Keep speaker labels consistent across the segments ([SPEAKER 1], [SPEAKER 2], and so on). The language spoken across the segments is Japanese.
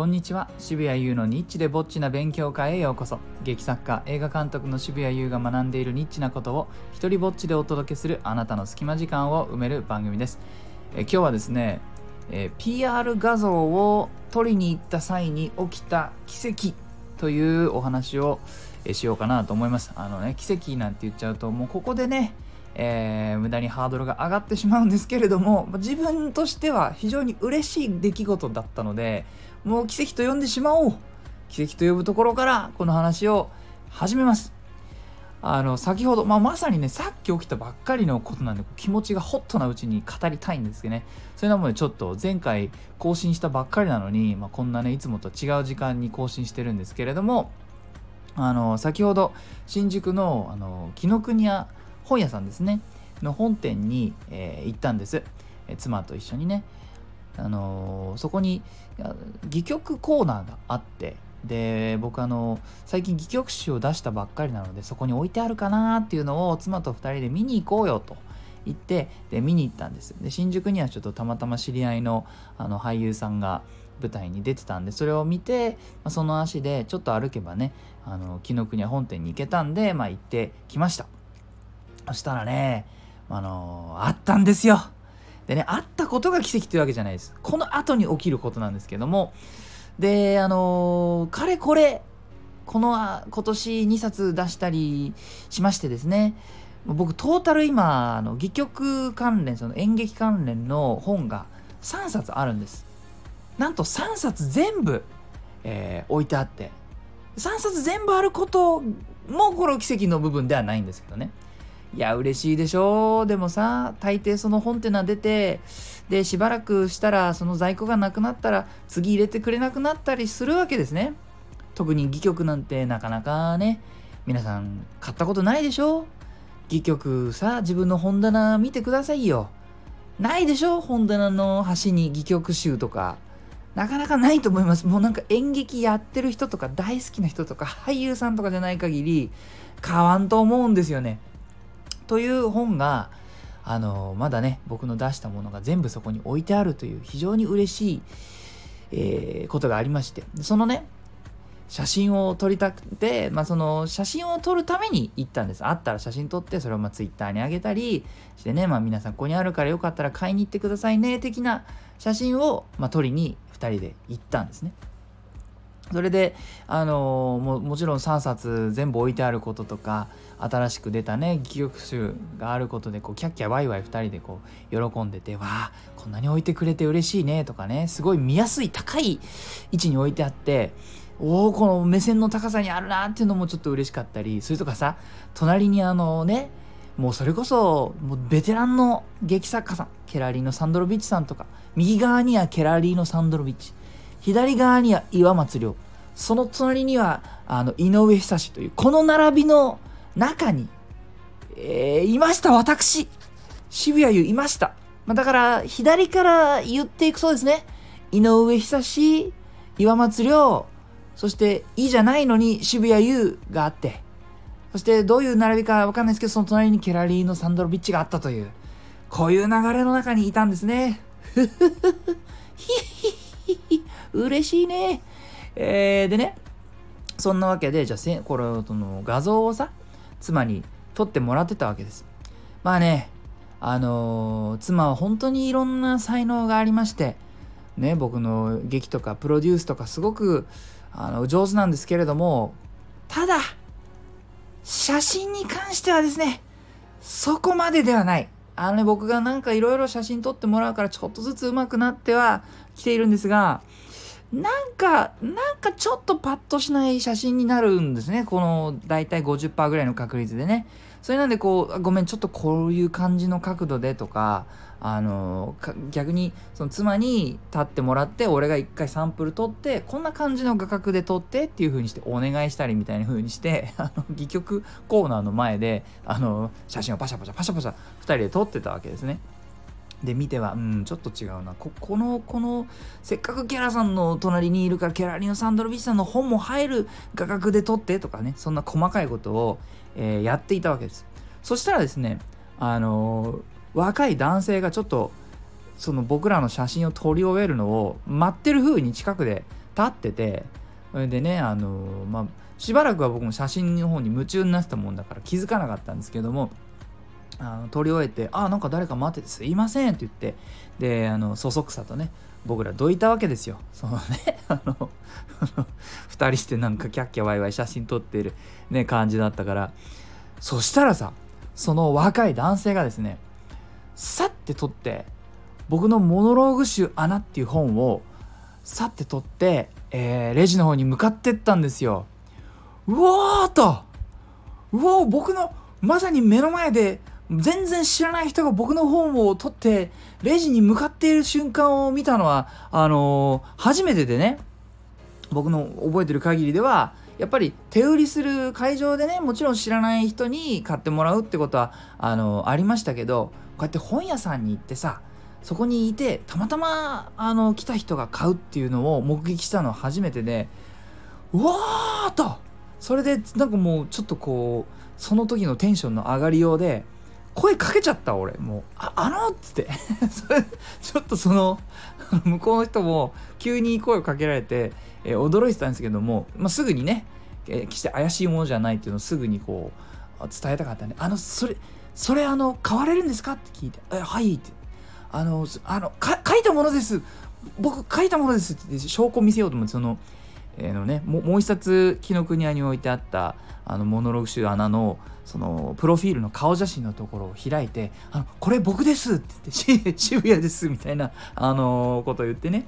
[SPEAKER 1] こんにちは。渋谷優のニッチでぼっちな勉強会へようこそ。劇作家映画監督の渋谷優が学んでいるニッチなことを一人ぼっちでお届けするあなたの隙間時間を埋める番組です。え今日はですね、え PR 画像を撮りに行った際に起きた奇跡というお話をえしようかなと思います。あのね奇跡なんて言っちゃうともうここでねえー無駄にハードルが上がってしまうんですけれども自分としては非常に嬉しい出来事だったのでもう奇跡と呼んでしまおう。奇跡と呼ぶところからこの話を始めます。あの先ほど、まあ、まさにねさっき起きたばっかりのことなんで気持ちがホットなうちに語りたいんですけどね。それなのでちょっと前回更新したばっかりなのに、まあ、こんなねいつもと違う時間に更新してるんですけれどもあの先ほど新宿のあの紀ノ国屋本屋さんですね。の本店に、えー行ったんです、え妻と一緒にね。あのーそこに戯曲コーナーがあって。で僕あの最近戯曲集を出したばっかりなのでそこに置いてあるかなっていうのを妻と2人で見に行こうよと。言ってで見に行ったんです。で新宿にはちょっとたまたま知り合いのあの俳優さんが舞台に出てたんでそれを見て、まあその足でちょっと歩けばねあの紀ノ国屋本店に行けたんで、まあ、行ってきました。そしたらねあのあったんですよ。でねあったことが奇跡というわけじゃないです。この後に起きることなんですけども。であのかれこれこの今年2冊出したりしましてですね。僕トータル今あの戯曲関連その演劇関連の本が3冊あるんです。なんと3冊全部、えー置いてあって。3冊全部あることもこの奇跡の部分ではないんですけどね。いや嬉しいでしょでもさ大抵その本ってのは出てでしばらくしたらその在庫がなくなったら次入れてくれなくなったりするわけですね。特に戯曲なんてなかなかね皆さん買ったことないでしょ戯曲さ自分の本棚見てくださいよ。ないでしょ本棚の端に戯曲集とか。なかなかないと思います。もうなんか演劇やってる人とか大好きな人とか俳優さんとかじゃない限り買わんと思うんですよね。という本があのまだね僕の出したものが全部そこに置いてあるという非常に嬉しい、えーことがありましてそのね写真を撮りたくて、まあ、その写真を撮るために行ったんです。あったら写真撮ってそれをまあツイッターに上げたりしてね、まあ、皆さんここにあるからよかったら買いに行ってくださいね的な写真を、まあ、撮りに2人で行ったんですね。それで、あのももちろん3冊全部置いてあることとか新しく出たね戯曲集があることでこうキャッキャワイワイ2人でこう喜んでてわあこんなに置いてくれて嬉しいねとかねすごい見やすい高い位置に置いてあっておおこの目線の高さにあるなっていうのもちょっと嬉しかったりそれとかさ隣にあのねもうそれこそもうベテランの劇作家さんケラリーノ・サンドロビッチさんとか右側にはケラリーノ・サンドロビッチ左側には岩松亮その隣にはあの井上久志というこの並びの中に、えーいました。私。渋谷優いました、まあ、だから左から言っていくそうですね。井上久志岩松亮そして「い」じゃないのに渋谷優があって。そしてどういう並びかわかんないですけどその隣にケラリーノ・サンドロビッチがあったという。こういう流れの中にいたんですね。ふふふふひひひひ嬉しいね。えー、でねそんなわけでじゃあせこれその画像をさ妻に撮ってもらってたわけです。まあねあのー妻は本当にいろんな才能がありましてね僕の劇とかプロデュースとかすごくあの上手なんですけれどもただ写真に関してはですねそこまでではない。あのね僕がなんかいろいろ写真撮ってもらうからちょっとずつ上手くなってはきているんですがなんか、なんかちょっとパッとしない写真になるんですね。この大体50%ぐらいの確率でね。それなんでこう、ごめん、ちょっとこういう感じの角度でとか、あの、逆にその妻に立ってもらって、俺が一回サンプル撮って、こんな感じの画角で撮ってっていう風にしてお願いしたりみたいな風にして、あの、戯曲コーナーの前で、あの、写真をパシャパシャパシャパシャ二人で撮ってたわけですね。で見てはうんちょっと違うな。ここのこのせっかくケラさんの隣にいるからケラリのサンドロビッチさんの本も入る画角で撮ってとかねそんな細かいことを、えーやっていたわけです。そしたらですねあのー若い男性がちょっとその僕らの写真を撮り終えるのを待ってる風に近くで立っててそれでねあのまあしばらくは僕も写真の方に夢中になってたもんだから気づかなかったんですけどもあの撮り終えて「あなんか誰か待っててすいません」って言ってであのそそくさとね僕らどいたわけですよ。そのね あの 2人してなんかキャッキャワイワイ写真撮ってるね感じだったから。そしたらさその若い男性がですねさって撮って僕のモノローグ集「穴」っていう本をさって取って、えー、レジの方に向かってったんですよ。うおーと。うおー僕のまさに目の前で全然知らない人が僕の本を取ってレジに向かっている瞬間を見たのはあのー、初めてでね。僕の覚えてる限りではやっぱり手売りする会場でねもちろん知らない人に買ってもらうってことはあのー、ありましたけどこうやって本屋さんに行ってさそこにいてたまたまあの来た人が買うっていうのを目撃したのは初めてでうわーと。それでなんかもうちょっとこうその時のテンションの上がりようで声かけちゃった俺もう「ああの?」っつって ちょっとその 向こうの人も急に声をかけられて、えー、驚いてたんですけども、まあ、すぐにね、えー、決して怪しいものじゃないっていうのをすぐにこう伝えたかったんで「あのそれそれあの買われるんですか?」って聞いて「えはい」ってあの、あの、書いたものです。僕書いたものですって証拠見せようと思って、その、のね、もう一冊紀ノ国屋に置いてあったあのモノログ集穴のそのプロフィールの顔写真のところを開いて「あのこれ僕です」って言って「渋谷です」みたいな、あの、ことを言ってね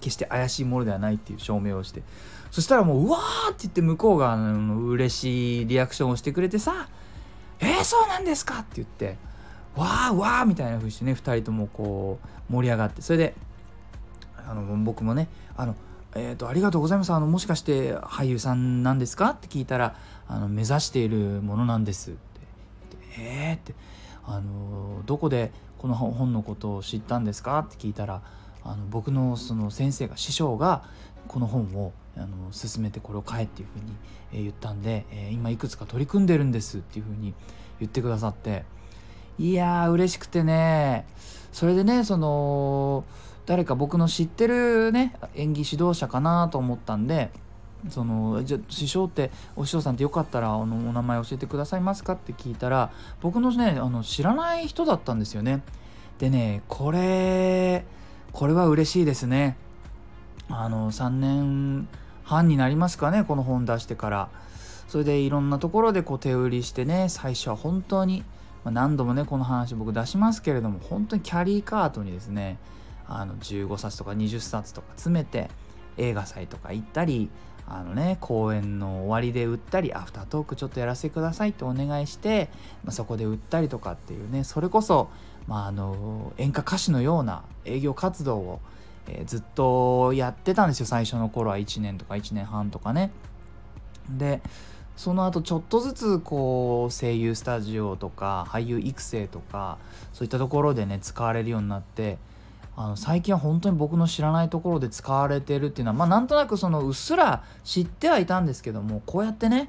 [SPEAKER 1] 決して怪しいものではないっていう証明をしてそしたらもう「うわ!」って言って向こうがあの嬉しいリアクションをしてくれてさ「えー、そうなんですか!」って言って。わーわーみたいな風にしてね2人ともこう盛り上がってそれであの僕もねあのえーと、ありがとうございます。あのもしかして俳優さんなんですか？って聞いたらあの目指しているものなんです。ってえーって。あのどこでこの本のことを知ったんですか？って聞いたらあの僕のその先生が師匠がこの本をあの進めてこれを買えっていうふうに、言ったんで、えー、今いくつか取り組んでるんですっていうふうに言ってくださっていやー嬉しくてね。それでねその誰か僕の知ってるね演技指導者かなと思ったんでそのじゃ師匠ってお師匠さんってよかったらあのお名前教えてくださいますかって聞いたら僕のねあの知らない人だったんですよね。でねこれこれは嬉しいですね。あの3年半になりますかねこの本出してから。それでいろんなところでこう手売りしてね最初は本当にま、何度もねこの話僕出しますけれども本当にキャリーカートにですねあの15冊とか20冊とか詰めて映画祭とか行ったりあのね公演の終わりで売ったりアフタートークちょっとやらせてくださいってお願いして、まあ、そこで売ったりとかっていうねそれこそ、まあ、あの演歌歌手のような営業活動を、えー、ずっとやってたんですよ最初の頃は1年とか1年半とかね。でその後ちょっとずつこう声優スタジオとか俳優育成とかそういったところでね使われるようになってあの最近は本当に僕の知らないところで使われてるっていうのはまあなんとなくそのうっすら知ってはいたんですけどもこうやってね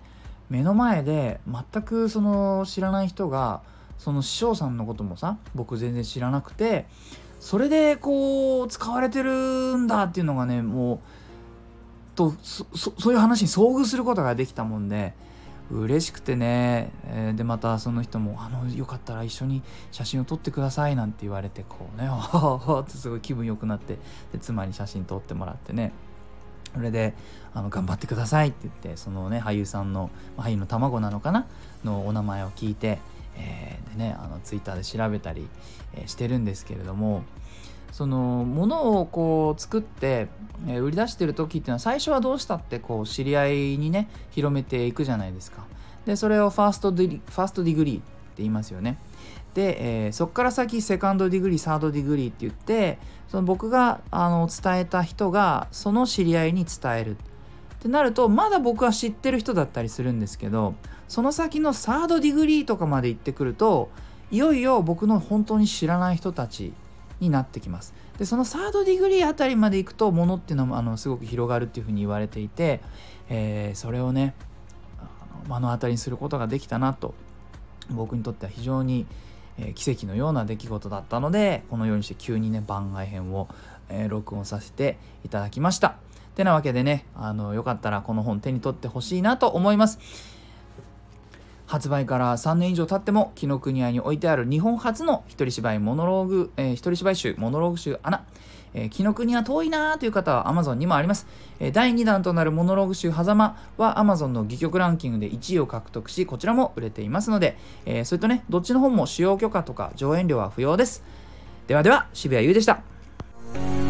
[SPEAKER 1] 目の前で全くその知らない人がその師匠さんのこともさ僕全然知らなくてそれでこう使われてるんだっていうのがねもうとそういう話に遭遇することができたもんで嬉しくてね、えー、でまたその人も「あのよかったら一緒に写真を撮ってください」なんて言われてこうね「ってすごい気分良くなってで妻に写真撮ってもらってね。それであの「頑張ってください」って言ってそのね俳優さんの俳優の卵なのかな？のお名前を聞いて、えー、でねあのツイッターで調べたり、えー、してるんですけれどもそのものをこう作って、え売り出してる時っていうのは最初はどうしたってこう知り合いにね広めていくじゃないですか。でそれを first de- first degree って言いますよね。で、えー、そこから先 second degree third degree って言ってその僕があの伝えた人がその知り合いに伝える。ってなるとまだ僕は知ってる人だったりするんですけどその先の third degree とかまで行ってくるといよいよ僕の本当に知らない人たちになってきます。でそのサードディグリーあたりまでいくとものっていうのもあのすごく広がるっていうふうに言われていて、えー、それをね目の当たりにすることができたなと僕にとっては非常に、えー、奇跡のような出来事だったのでこのようにして急にね番外編を、えー、録音させていただきました。てなわけでねあのよかったらこの本手に取ってほしいなと思います発売から3年以上経っても紀ノ国屋に置いてある日本初の一人芝居モノローグ、えー、一人芝居集モノローグ集アナ。えー、紀ノ国は遠いなーという方は Amazon にもあります、えー、第2弾となるモノローグ集狭間は Amazon の戯曲ランキングで1位を獲得しこちらも売れていますので、えー、それとねどっちの本も使用許可とか上演料は不要です。ではでは渋谷優でした。